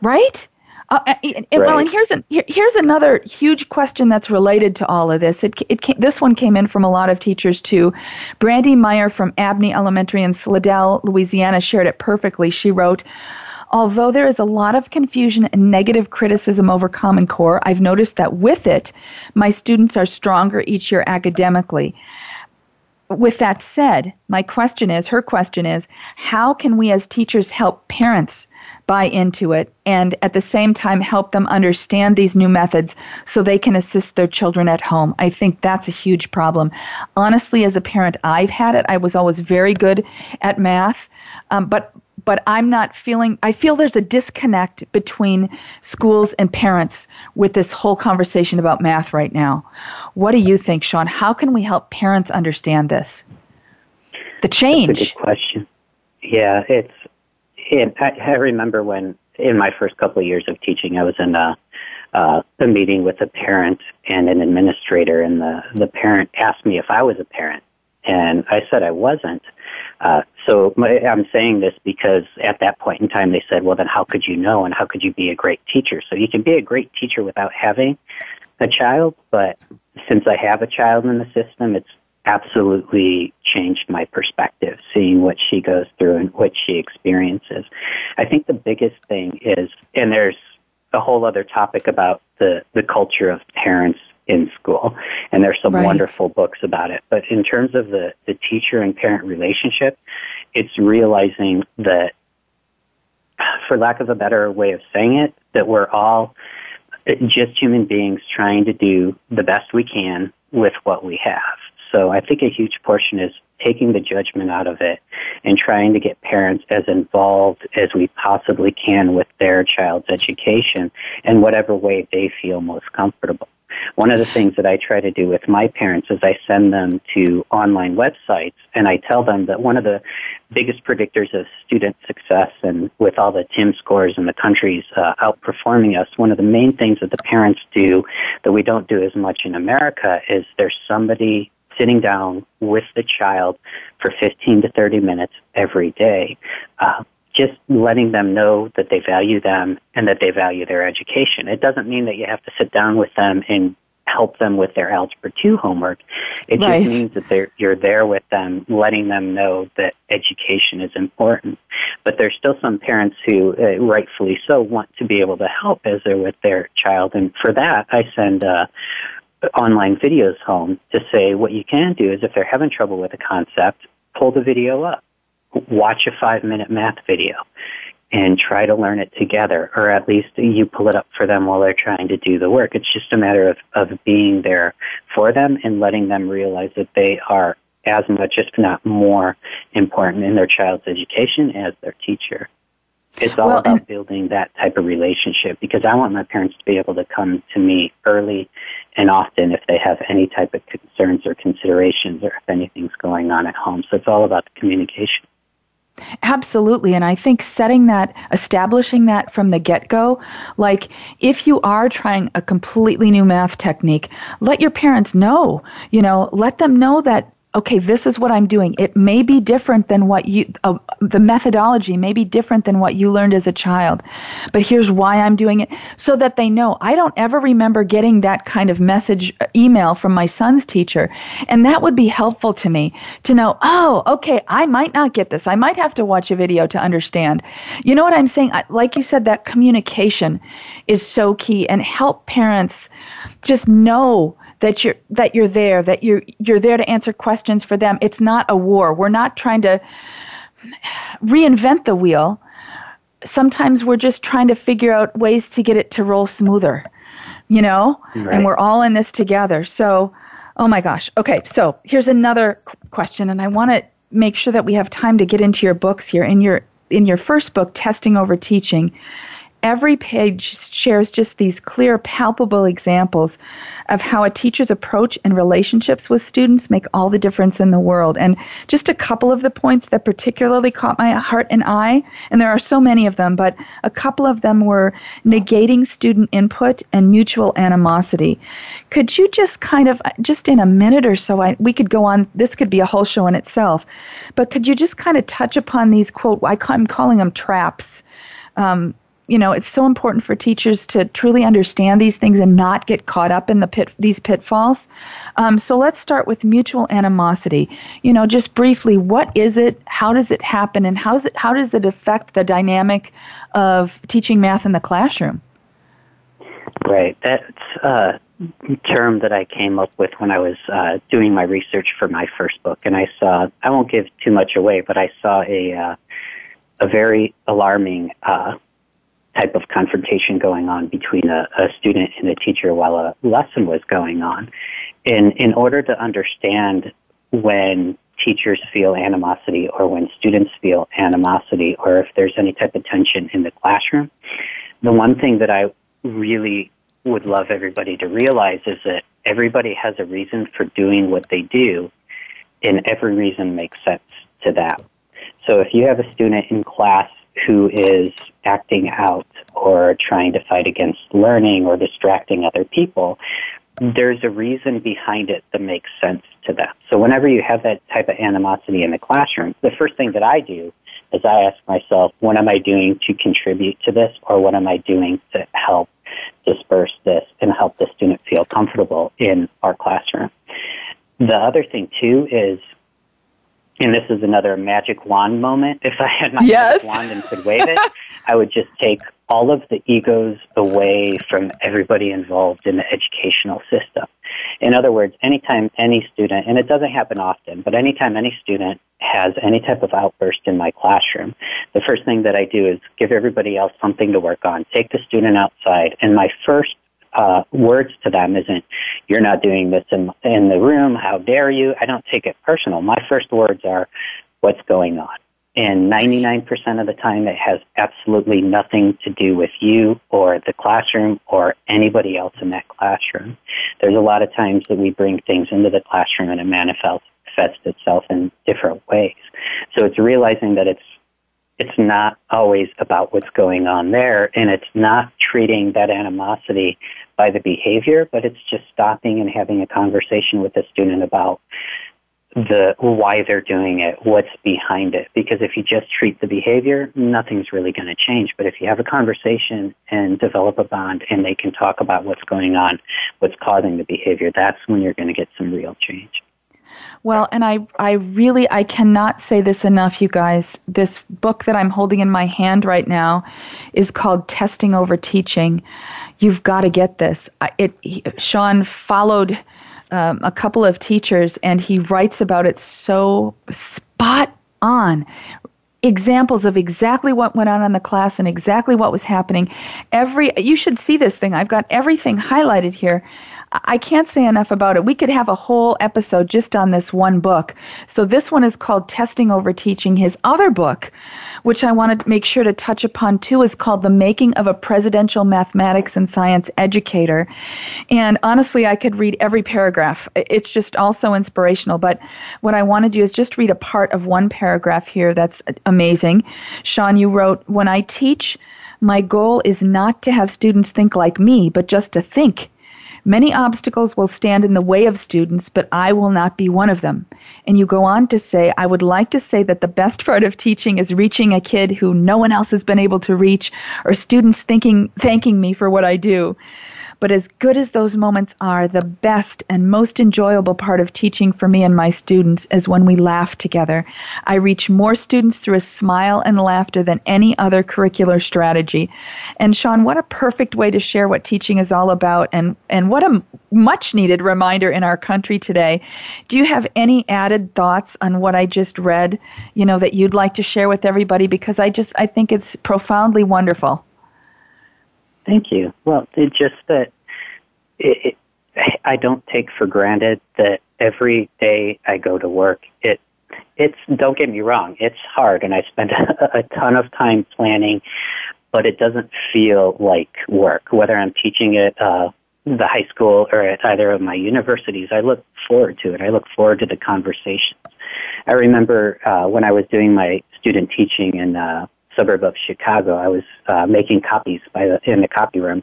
right? Uh, uh right. Well, and here's an, here's another huge question that's related to all of this. It, it came, this one came in from a lot of teachers too. Brandy Meyer from Abney Elementary in Slidell, Louisiana, shared it perfectly. She wrote, Although there is a lot of confusion and negative criticism over Common Core, I've noticed that with it, my students are stronger each year academically with that said, my question is her question is how can we as teachers help parents buy into it and at the same time help them understand these new methods so they can assist their children at home? I think that's a huge problem. Honestly, as a parent, I've had it. I was always very good at math, um, but but I'm not feeling, I feel there's a disconnect between schools and parents with this whole conversation about math right now. What do you think, Sean? How can we help parents understand this? The change. That's a good question. Yeah, it's, it, I, I remember when, in my first couple of years of teaching, I was in a, uh, a meeting with a parent and an administrator, and the, the parent asked me if I was a parent. And I said I wasn't. Uh, so my, I'm saying this because at that point in time they said, well, then how could you know and how could you be a great teacher? So you can be a great teacher without having a child, but since I have a child in the system, it's absolutely changed my perspective, seeing what she goes through and what she experiences. I think the biggest thing is, and there's a whole other topic about the, the culture of parents in school. And there's some right. wonderful books about it. But in terms of the, the teacher and parent relationship, it's realizing that, for lack of a better way of saying it, that we're all just human beings trying to do the best we can with what we have. So I think a huge portion is taking the judgment out of it and trying to get parents as involved as we possibly can with their child's education in whatever way they feel most comfortable. One of the things that I try to do with my parents is I send them to online websites and I tell them that one of the biggest predictors of student success and with all the TIMSS scores and the countries uh, outperforming us, one of the main things that the parents do that we don't do as much in America is there's somebody sitting down with the child for 15 to 30 minutes every day. Uh, just letting them know that they value them and that they value their education. It doesn't mean that you have to sit down with them and help them with their Algebra 2 homework. It right. just means that they're, you're there with them, letting them know that education is important. But there's still some parents who, uh, rightfully so, want to be able to help as they're with their child. And for that, I send uh, online videos home to say what you can do is if they're having trouble with a concept, pull the video up. Watch a five minute math video and try to learn it together, or at least you pull it up for them while they're trying to do the work. It's just a matter of, of being there for them and letting them realize that they are as much, if not more, important in their child's education as their teacher. It's all well, about building that type of relationship because I want my parents to be able to come to me early and often if they have any type of concerns or considerations or if anything's going on at home. So it's all about the communication. Absolutely. And I think setting that, establishing that from the get go, like if you are trying a completely new math technique, let your parents know, you know, let them know that okay, this is what I'm doing. It may be different than what you, uh, the methodology may be different than what you learned as a child, but here's why I'm doing it so that they know. I don't ever remember getting that kind of message uh, email from my son's teacher. And that would be helpful to me to know, oh, okay, I might not get this. I might have to watch a video to understand. You know what I'm saying? Like you said, that communication is so key and help parents just know that you're that you're there, that you're you're there to answer questions for them. It's not a war. We're not trying to reinvent the wheel. Sometimes we're just trying to figure out ways to get it to roll smoother, you know? Right. And we're all in this together. So, oh my gosh. Okay, so here's another question and I want to make sure that we have time to get into your books here. In your in your first book, Testing Over Teaching, every page shares just these clear, palpable examples of how a teacher's approach and relationships with students make all the difference in the world. And just a couple of the points that particularly caught my heart and eye, and there are so many of them, but a couple of them were negating student input and mutual animosity. Could you just kind of, just in a minute or so, I, we could go on, this could be a whole show in itself, but could you just kind of touch upon these, quote, I'm calling them traps? Um, you know it's so important for teachers to truly understand these things and not get caught up in the pit these pitfalls. Um, so let's start with mutual animosity. You know just briefly what is it? How does it happen? And how, it, how does it affect the dynamic of teaching math in the classroom? Right. That's a term that i came up with when i was uh, doing my research for my first book. And i saw i won't give too much away but i saw a uh, a very alarming uh, type of confrontation going on between a, a student and a teacher while a lesson was going on. And in order to understand when teachers feel animosity or when students feel animosity or if there's any type of tension in the classroom, the one thing that I really would love everybody to realize is that everybody has a reason for doing what they do, and every reason makes sense to them. So if you have a student in class who is acting out or trying to fight against learning or distracting other people, mm-hmm. there's a reason behind it that makes sense to them. So whenever you have that type of animosity in the classroom, the first thing that I do is I ask myself, what am I doing to contribute to this or what am I doing to help disperse this and help the student feel comfortable in our classroom? The other thing too is and this is another magic wand moment. If I had my yes. magic wand and could wave it, I would just take all of the egos away from everybody involved in the educational system. In other words, anytime any student, and it doesn't happen often, but anytime any student has any type of outburst in my classroom, the first thing that I do is give everybody else something to work on, take the student outside, and my first uh, words to them isn't "You're not doing this in in the room. How dare you?" I don't take it personal. My first words are, "What's going on?" And 99% of the time, it has absolutely nothing to do with you or the classroom or anybody else in that classroom. There's a lot of times that we bring things into the classroom and it manifests itself in different ways. So it's realizing that it's it's not always about what's going on there, and it's not treating that animosity by the behavior, but it's just stopping and having a conversation with the student about the why they're doing it, what's behind it. Because if you just treat the behavior, nothing's really going to change. But if you have a conversation and develop a bond and they can talk about what's going on, what's causing the behavior, that's when you're going to get some real change. Well, and I, I really, I cannot say this enough, you guys. This book that I'm holding in my hand right now is called Testing Over Teaching. You've got to get this. It, Sean followed um, a couple of teachers, and he writes about it so spot on examples of exactly what went on in the class and exactly what was happening every you should see this thing i've got everything highlighted here I can't say enough about it. We could have a whole episode just on this one book. So this one is called Testing Over Teaching. His other book, which I want to make sure to touch upon too, is called The Making of a Presidential Mathematics and Science Educator. And honestly, I could read every paragraph. It's just also inspirational. But what I want to do is just read a part of one paragraph here that's amazing. Sean, you wrote, When I teach, my goal is not to have students think like me, but just to think Many obstacles will stand in the way of students, but I will not be one of them. And you go on to say, I would like to say that the best part of teaching is reaching a kid who no one else has been able to reach, or students thinking, thanking me for what I do. But as good as those moments are, the best and most enjoyable part of teaching for me and my students is when we laugh together. I reach more students through a smile and laughter than any other curricular strategy. And Sean, what a perfect way to share what teaching is all about and, and what a much needed reminder in our country today. Do you have any added thoughts on what I just read, you know, that you'd like to share with everybody? Because I just I think it's profoundly wonderful. Thank you. Well, it's just that it, it, I don't take for granted that every day I go to work, it it's don't get me wrong, it's hard, and I spend a, a ton of time planning, but it doesn't feel like work. Whether I'm teaching at uh, the high school or at either of my universities, I look forward to it. I look forward to the conversations. I remember uh, when I was doing my student teaching in uh, suburb of Chicago. I was uh, making copies by the, in the copy room,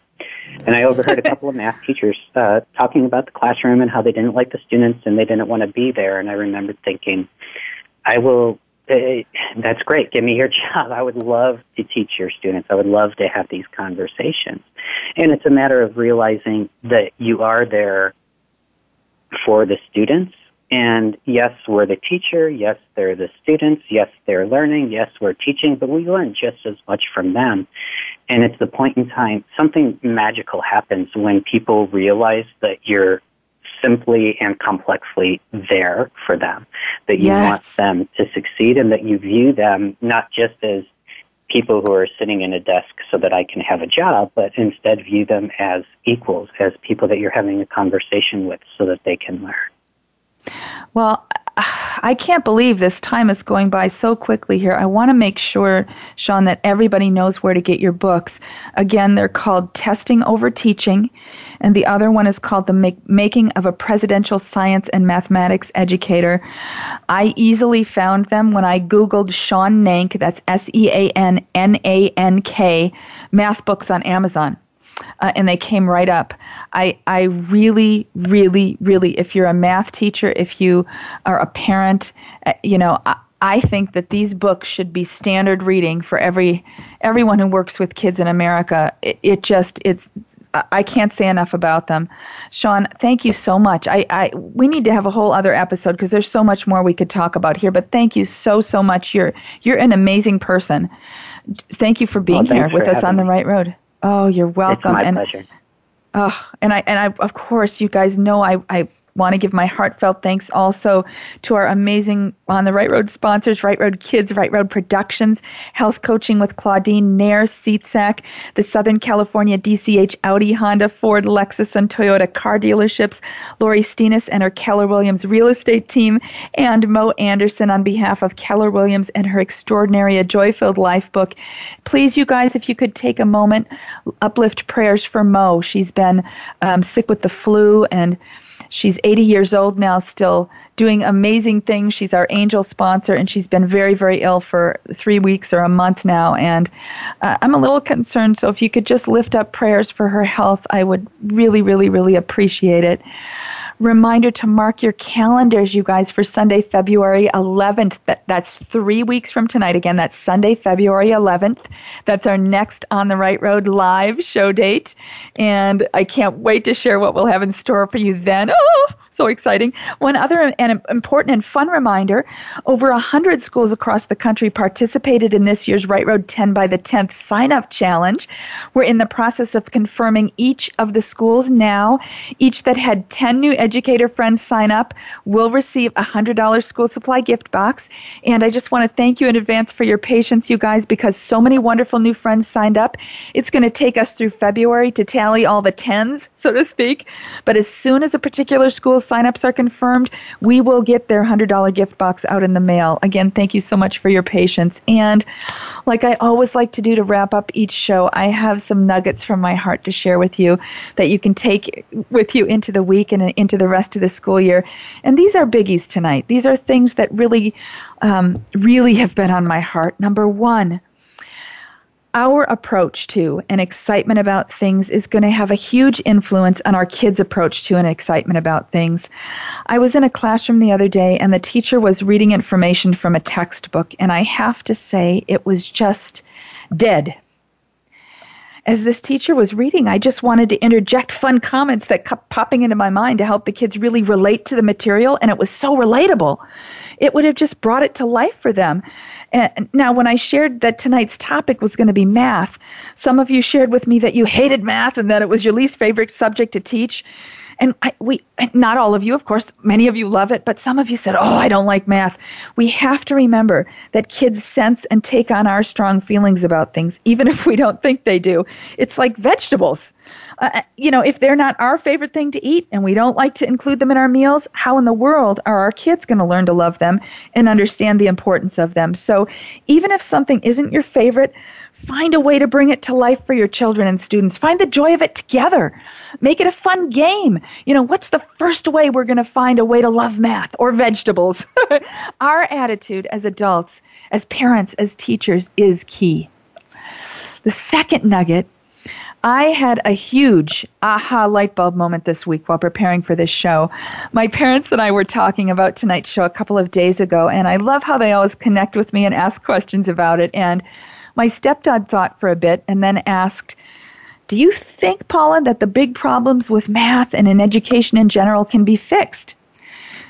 and I overheard a couple of math teachers uh, talking about the classroom and how they didn't like the students and they didn't want to be there. And I remembered thinking, I will. Uh, that's great. Give me your job. I would love to teach your students. I would love to have these conversations. And it's a matter of realizing that you are there for the students and yes, we're the teacher. Yes, they're the students. Yes, they're learning. Yes, we're teaching, but we learn just as much from them. And it's the point in time, something magical happens when people realize that you're simply and complexly there for them, that you yes. want them to succeed and that you view them not just as people who are sitting in a desk so that I can have a job, but instead view them as equals, as people that you're having a conversation with so that they can learn. Well, I can't believe this time is going by so quickly here. I want to make sure, Sean, that everybody knows where to get your books. Again, they're called Testing Over Teaching, and the other one is called The Make- Making of a Presidential Science and Mathematics Educator. I easily found them when I Googled Sean Nank, that's S E A N N A N K, math books on Amazon uh, and they came right up. I, I really, really, really, if you're a math teacher, if you are a parent, uh, you know, I, I think that these books should be standard reading for every everyone who works with kids in America. It, it just it's I can't say enough about them. Sean, thank you so much. I, I we need to have a whole other episode because there's so much more we could talk about here. But thank you so so much. You're you're an amazing person. Thank you for being well, here with us on me. the right road. Oh, you're welcome. It's my and, pleasure. Oh, and I and I of course you guys know I I want to give my heartfelt thanks also to our amazing On the Right Road sponsors, Right Road Kids, Right Road Productions, Health Coaching with Claudine Nair, SeatSack, the Southern California DCH Audi, Honda, Ford, Lexus, and Toyota car dealerships, Lori Steenis and her Keller Williams real estate team, and Mo Anderson on behalf of Keller Williams and her extraordinary A Joy-Filled Life book. Please, you guys, if you could take a moment, uplift prayers for Mo. She's been um, sick with the flu and She's 80 years old now, still doing amazing things. She's our angel sponsor, and she's been very, very ill for three weeks or a month now. And uh, I'm a little concerned. So if you could just lift up prayers for her health, I would really, really, really appreciate it. Reminder to mark your calendars, you guys, for Sunday, February 11th. That, that's three weeks from tonight. Again, that's Sunday, February 11th. That's our next On the Right Road live show date. And I can't wait to share what we'll have in store for you then. Oh, so exciting. One other and important and fun reminder over 100 schools across the country participated in this year's Right Road 10 by the 10th sign up challenge. We're in the process of confirming each of the schools now. Each that had 10 new educator friends sign up will receive a $100 school supply gift box. And I just want to thank you in advance for your patience, you guys, because so many wonderful new friends signed up. It's going to take us through February to tally all the tens, so to speak. But as soon as a particular school signups are confirmed, we will get their $100 gift box out in the mail. Again, thank you so much for your patience. And like I always like to do to wrap up each show, I have some nuggets from my heart to share with you that you can take with you into the week and into the rest of the school year. And these are biggies tonight. These are things that really, um, really have been on my heart. Number one, our approach to and excitement about things is going to have a huge influence on our kids' approach to and excitement about things. I was in a classroom the other day and the teacher was reading information from a textbook, and I have to say it was just dead. As this teacher was reading, I just wanted to interject fun comments that kept popping into my mind to help the kids really relate to the material, and it was so relatable. It would have just brought it to life for them. And now, when I shared that tonight's topic was going to be math, some of you shared with me that you hated math and that it was your least favorite subject to teach. And I, we, not all of you, of course, many of you love it, but some of you said, "Oh, I don't like math." We have to remember that kids sense and take on our strong feelings about things, even if we don't think they do. It's like vegetables. Uh, you know, if they're not our favorite thing to eat and we don't like to include them in our meals, how in the world are our kids going to learn to love them and understand the importance of them? So, even if something isn't your favorite, find a way to bring it to life for your children and students. Find the joy of it together. Make it a fun game. You know, what's the first way we're going to find a way to love math or vegetables? our attitude as adults, as parents, as teachers is key. The second nugget I had a huge aha light bulb moment this week while preparing for this show. My parents and I were talking about tonight's show a couple of days ago, and I love how they always connect with me and ask questions about it. And my stepdad thought for a bit and then asked, Do you think, Paula, that the big problems with math and in education in general can be fixed?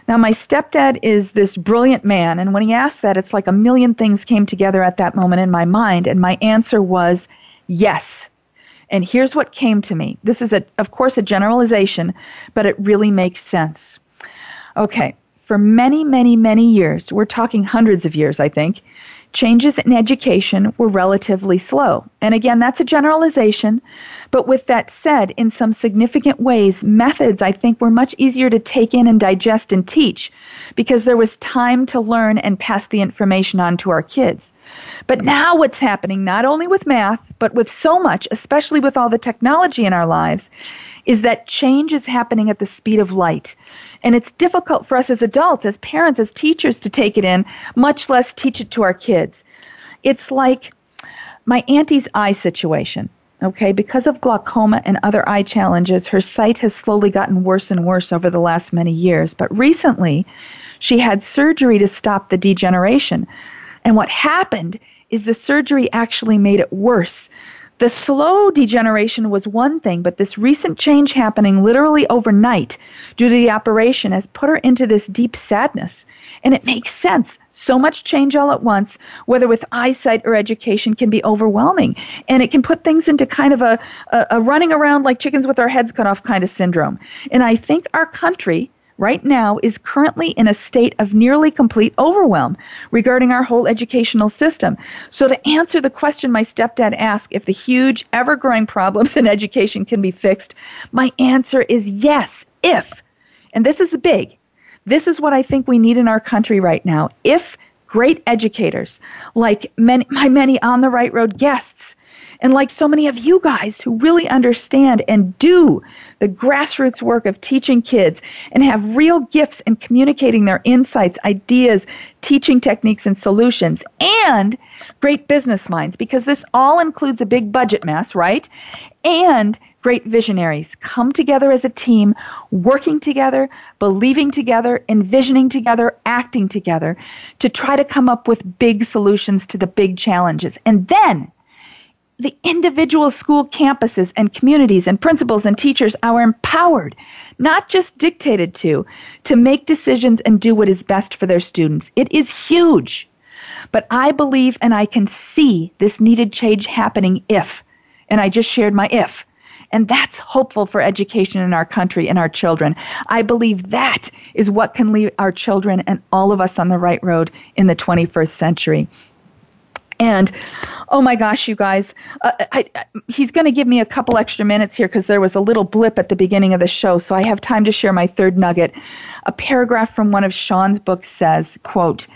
Now, my stepdad is this brilliant man, and when he asked that, it's like a million things came together at that moment in my mind, and my answer was yes. And here's what came to me. This is, a, of course, a generalization, but it really makes sense. Okay, for many, many, many years, we're talking hundreds of years, I think, changes in education were relatively slow. And again, that's a generalization. But with that said, in some significant ways, methods I think were much easier to take in and digest and teach because there was time to learn and pass the information on to our kids. But now, what's happening, not only with math, but with so much, especially with all the technology in our lives, is that change is happening at the speed of light. And it's difficult for us as adults, as parents, as teachers to take it in, much less teach it to our kids. It's like my auntie's eye situation. Okay, because of glaucoma and other eye challenges, her sight has slowly gotten worse and worse over the last many years. But recently, she had surgery to stop the degeneration. And what happened is the surgery actually made it worse. The slow degeneration was one thing, but this recent change happening literally overnight due to the operation has put her into this deep sadness. And it makes sense. So much change all at once, whether with eyesight or education, can be overwhelming. And it can put things into kind of a, a, a running around like chickens with our heads cut off kind of syndrome. And I think our country, right now is currently in a state of nearly complete overwhelm regarding our whole educational system. So, to answer the question my stepdad asked if the huge, ever growing problems in education can be fixed, my answer is yes, if. And this is big. This is what I think we need in our country right now. If great educators, like many, my many on the right road guests, and like so many of you guys who really understand and do the grassroots work of teaching kids and have real gifts in communicating their insights, ideas, teaching techniques, and solutions, and great business minds, because this all includes a big budget mess, right? And great visionaries come together as a team, working together, believing together, envisioning together, acting together to try to come up with big solutions to the big challenges. And then the individual school campuses and communities and principals and teachers are empowered, not just dictated to, to make decisions and do what is best for their students. It is huge. But I believe and I can see this needed change happening if, and I just shared my if. And that's hopeful for education in our country and our children. I believe that is what can lead our children and all of us on the right road in the 21st century. And oh my gosh, you guys, uh, I, I, he's going to give me a couple extra minutes here because there was a little blip at the beginning of the show, so I have time to share my third nugget. A paragraph from one of Sean's books says, "quote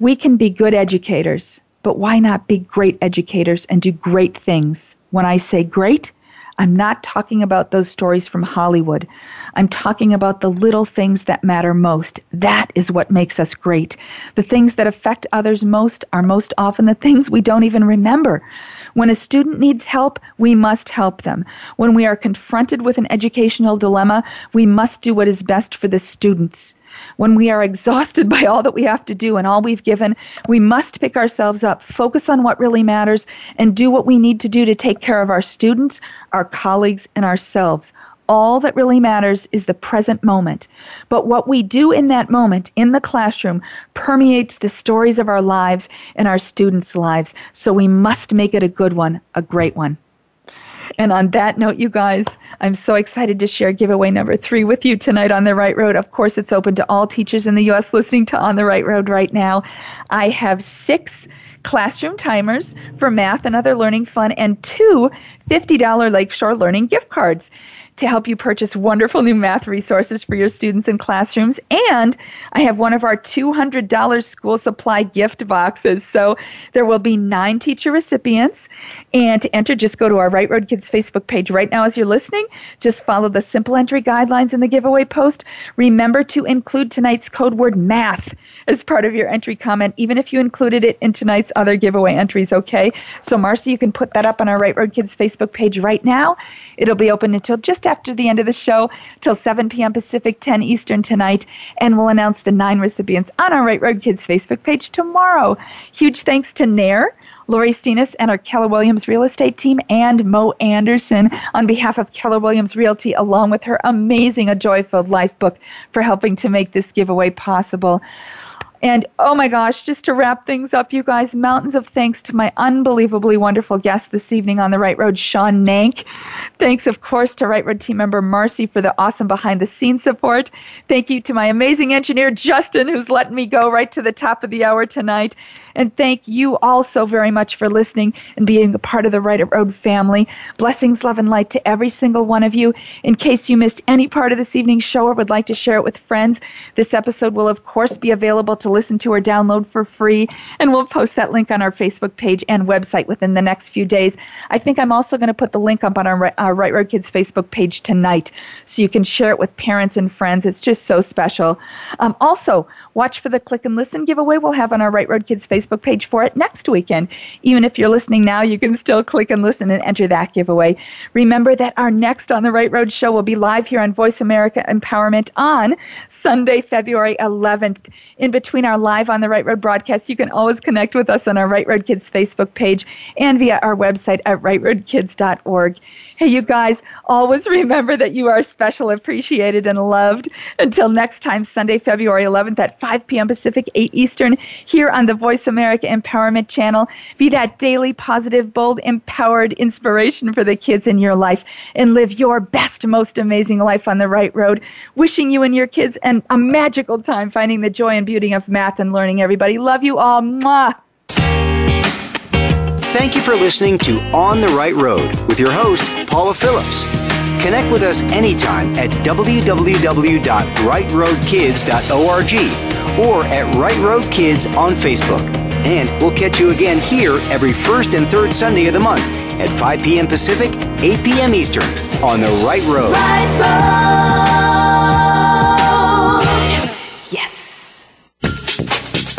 We can be good educators, but why not be great educators and do great things? When I say great, I'm not talking about those stories from Hollywood. I'm talking about the little things that matter most. That is what makes us great. The things that affect others most are most often the things we don't even remember. When a student needs help, we must help them. When we are confronted with an educational dilemma, we must do what is best for the students. When we are exhausted by all that we have to do and all we've given, we must pick ourselves up, focus on what really matters, and do what we need to do to take care of our students, our colleagues, and ourselves. All that really matters is the present moment. But what we do in that moment in the classroom permeates the stories of our lives and our students' lives. So we must make it a good one, a great one. And on that note, you guys, I'm so excited to share giveaway number three with you tonight on the right road. Of course, it's open to all teachers in the U.S. listening to On the Right Road right now. I have six classroom timers for math and other learning fun and two $50 Lakeshore Learning gift cards to help you purchase wonderful new math resources for your students in classrooms. And I have one of our $200 school supply gift boxes. So there will be nine teacher recipients. And to enter, just go to our Right Road Kids Facebook page right now as you're listening. Just follow the simple entry guidelines in the giveaway post. Remember to include tonight's code word math as part of your entry comment, even if you included it in tonight's other giveaway entries, okay? So, Marcy, you can put that up on our Right Road Kids Facebook page right now. It'll be open until just after the end of the show, till 7 p.m. Pacific, 10 Eastern tonight, and we'll announce the nine recipients on our Right Road Kids Facebook page tomorrow. Huge thanks to Nair. Lori Steenis and our Keller Williams real estate team, and Mo Anderson on behalf of Keller Williams Realty, along with her amazing A Joy Filled Life book, for helping to make this giveaway possible. And oh my gosh, just to wrap things up, you guys, mountains of thanks to my unbelievably wonderful guest this evening on the Right Road, Sean Nank. Thanks, of course, to Right Road team member Marcy for the awesome behind the scenes support. Thank you to my amazing engineer, Justin, who's letting me go right to the top of the hour tonight. And thank you all so very much for listening and being a part of the Right Road family. Blessings, love, and light to every single one of you. In case you missed any part of this evening's show or would like to share it with friends, this episode will, of course, be available to listen to or download for free. And we'll post that link on our Facebook page and website within the next few days. I think I'm also going to put the link up on our, our Right Road Kids Facebook page tonight so you can share it with parents and friends. It's just so special. Um, also, watch for the click and listen giveaway we'll have on our Right Road Kids Facebook Facebook page for it next weekend. Even if you're listening now, you can still click and listen and enter that giveaway. Remember that our next On the Right Road show will be live here on Voice America Empowerment on Sunday, February 11th. In between our live On the Right Road broadcasts, you can always connect with us on our Right Road Kids Facebook page and via our website at rightroadkids.org. Hey, you guys, always remember that you are special, appreciated, and loved. Until next time, Sunday, February 11th at 5 p.m. Pacific, 8 Eastern, here on the Voice America Empowerment Channel. Be that daily, positive, bold, empowered inspiration for the kids in your life and live your best, most amazing life on the right road. Wishing you and your kids an, a magical time finding the joy and beauty of math and learning, everybody. Love you all. Mwah. Thank you for listening to On the Right Road with your host, Paula Phillips. Connect with us anytime at www.rightroadkids.org or at Right Road Kids on Facebook. And we'll catch you again here every first and third Sunday of the month at 5 p.m. Pacific, 8 p.m. Eastern on the Right Road. Right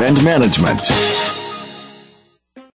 and management.